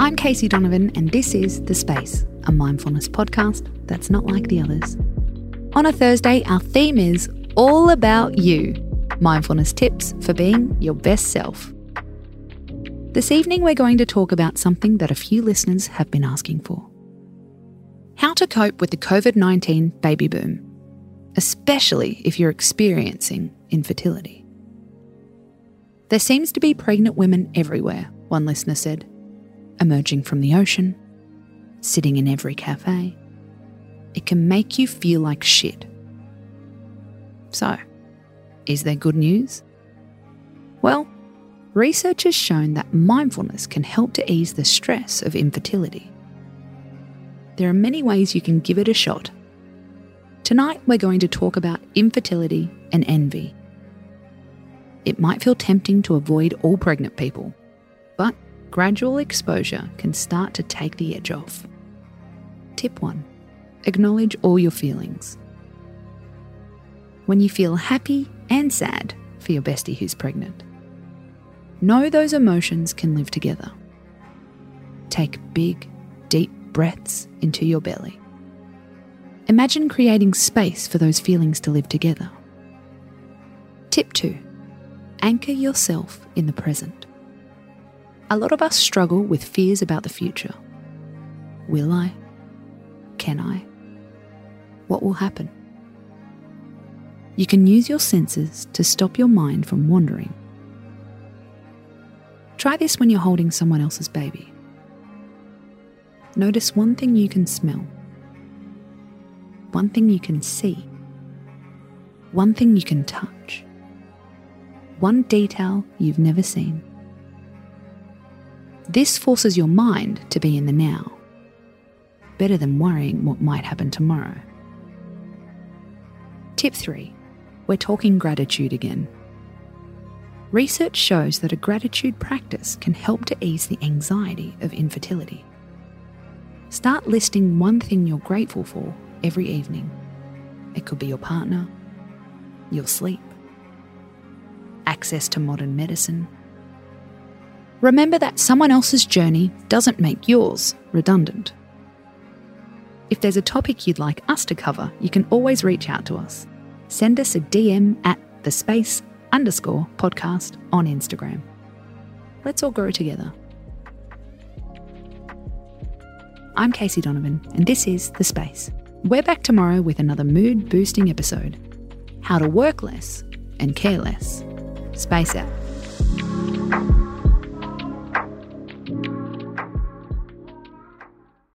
I'm Casey Donovan, and this is The Space, a mindfulness podcast that's not like the others. On a Thursday, our theme is all about you mindfulness tips for being your best self. This evening, we're going to talk about something that a few listeners have been asking for how to cope with the COVID 19 baby boom, especially if you're experiencing infertility. There seems to be pregnant women everywhere, one listener said, emerging from the ocean, sitting in every cafe. It can make you feel like shit. So, is there good news? Well, research has shown that mindfulness can help to ease the stress of infertility. There are many ways you can give it a shot. Tonight, we're going to talk about infertility and envy. It might feel tempting to avoid all pregnant people, but gradual exposure can start to take the edge off. Tip 1 Acknowledge all your feelings. When you feel happy and sad for your bestie who's pregnant, know those emotions can live together. Take big, deep breaths into your belly. Imagine creating space for those feelings to live together. Tip 2 Anchor yourself in the present. A lot of us struggle with fears about the future. Will I? Can I? What will happen? You can use your senses to stop your mind from wandering. Try this when you're holding someone else's baby. Notice one thing you can smell, one thing you can see, one thing you can touch, one detail you've never seen. This forces your mind to be in the now, better than worrying what might happen tomorrow. Tip 3 We're talking gratitude again. Research shows that a gratitude practice can help to ease the anxiety of infertility. Start listing one thing you're grateful for every evening. It could be your partner, your sleep, access to modern medicine. Remember that someone else's journey doesn't make yours redundant. If there's a topic you'd like us to cover, you can always reach out to us. Send us a DM at the space underscore podcast on Instagram. Let's all grow together. I'm Casey Donovan, and this is The Space. We're back tomorrow with another mood boosting episode How to Work Less and Care Less. Space out.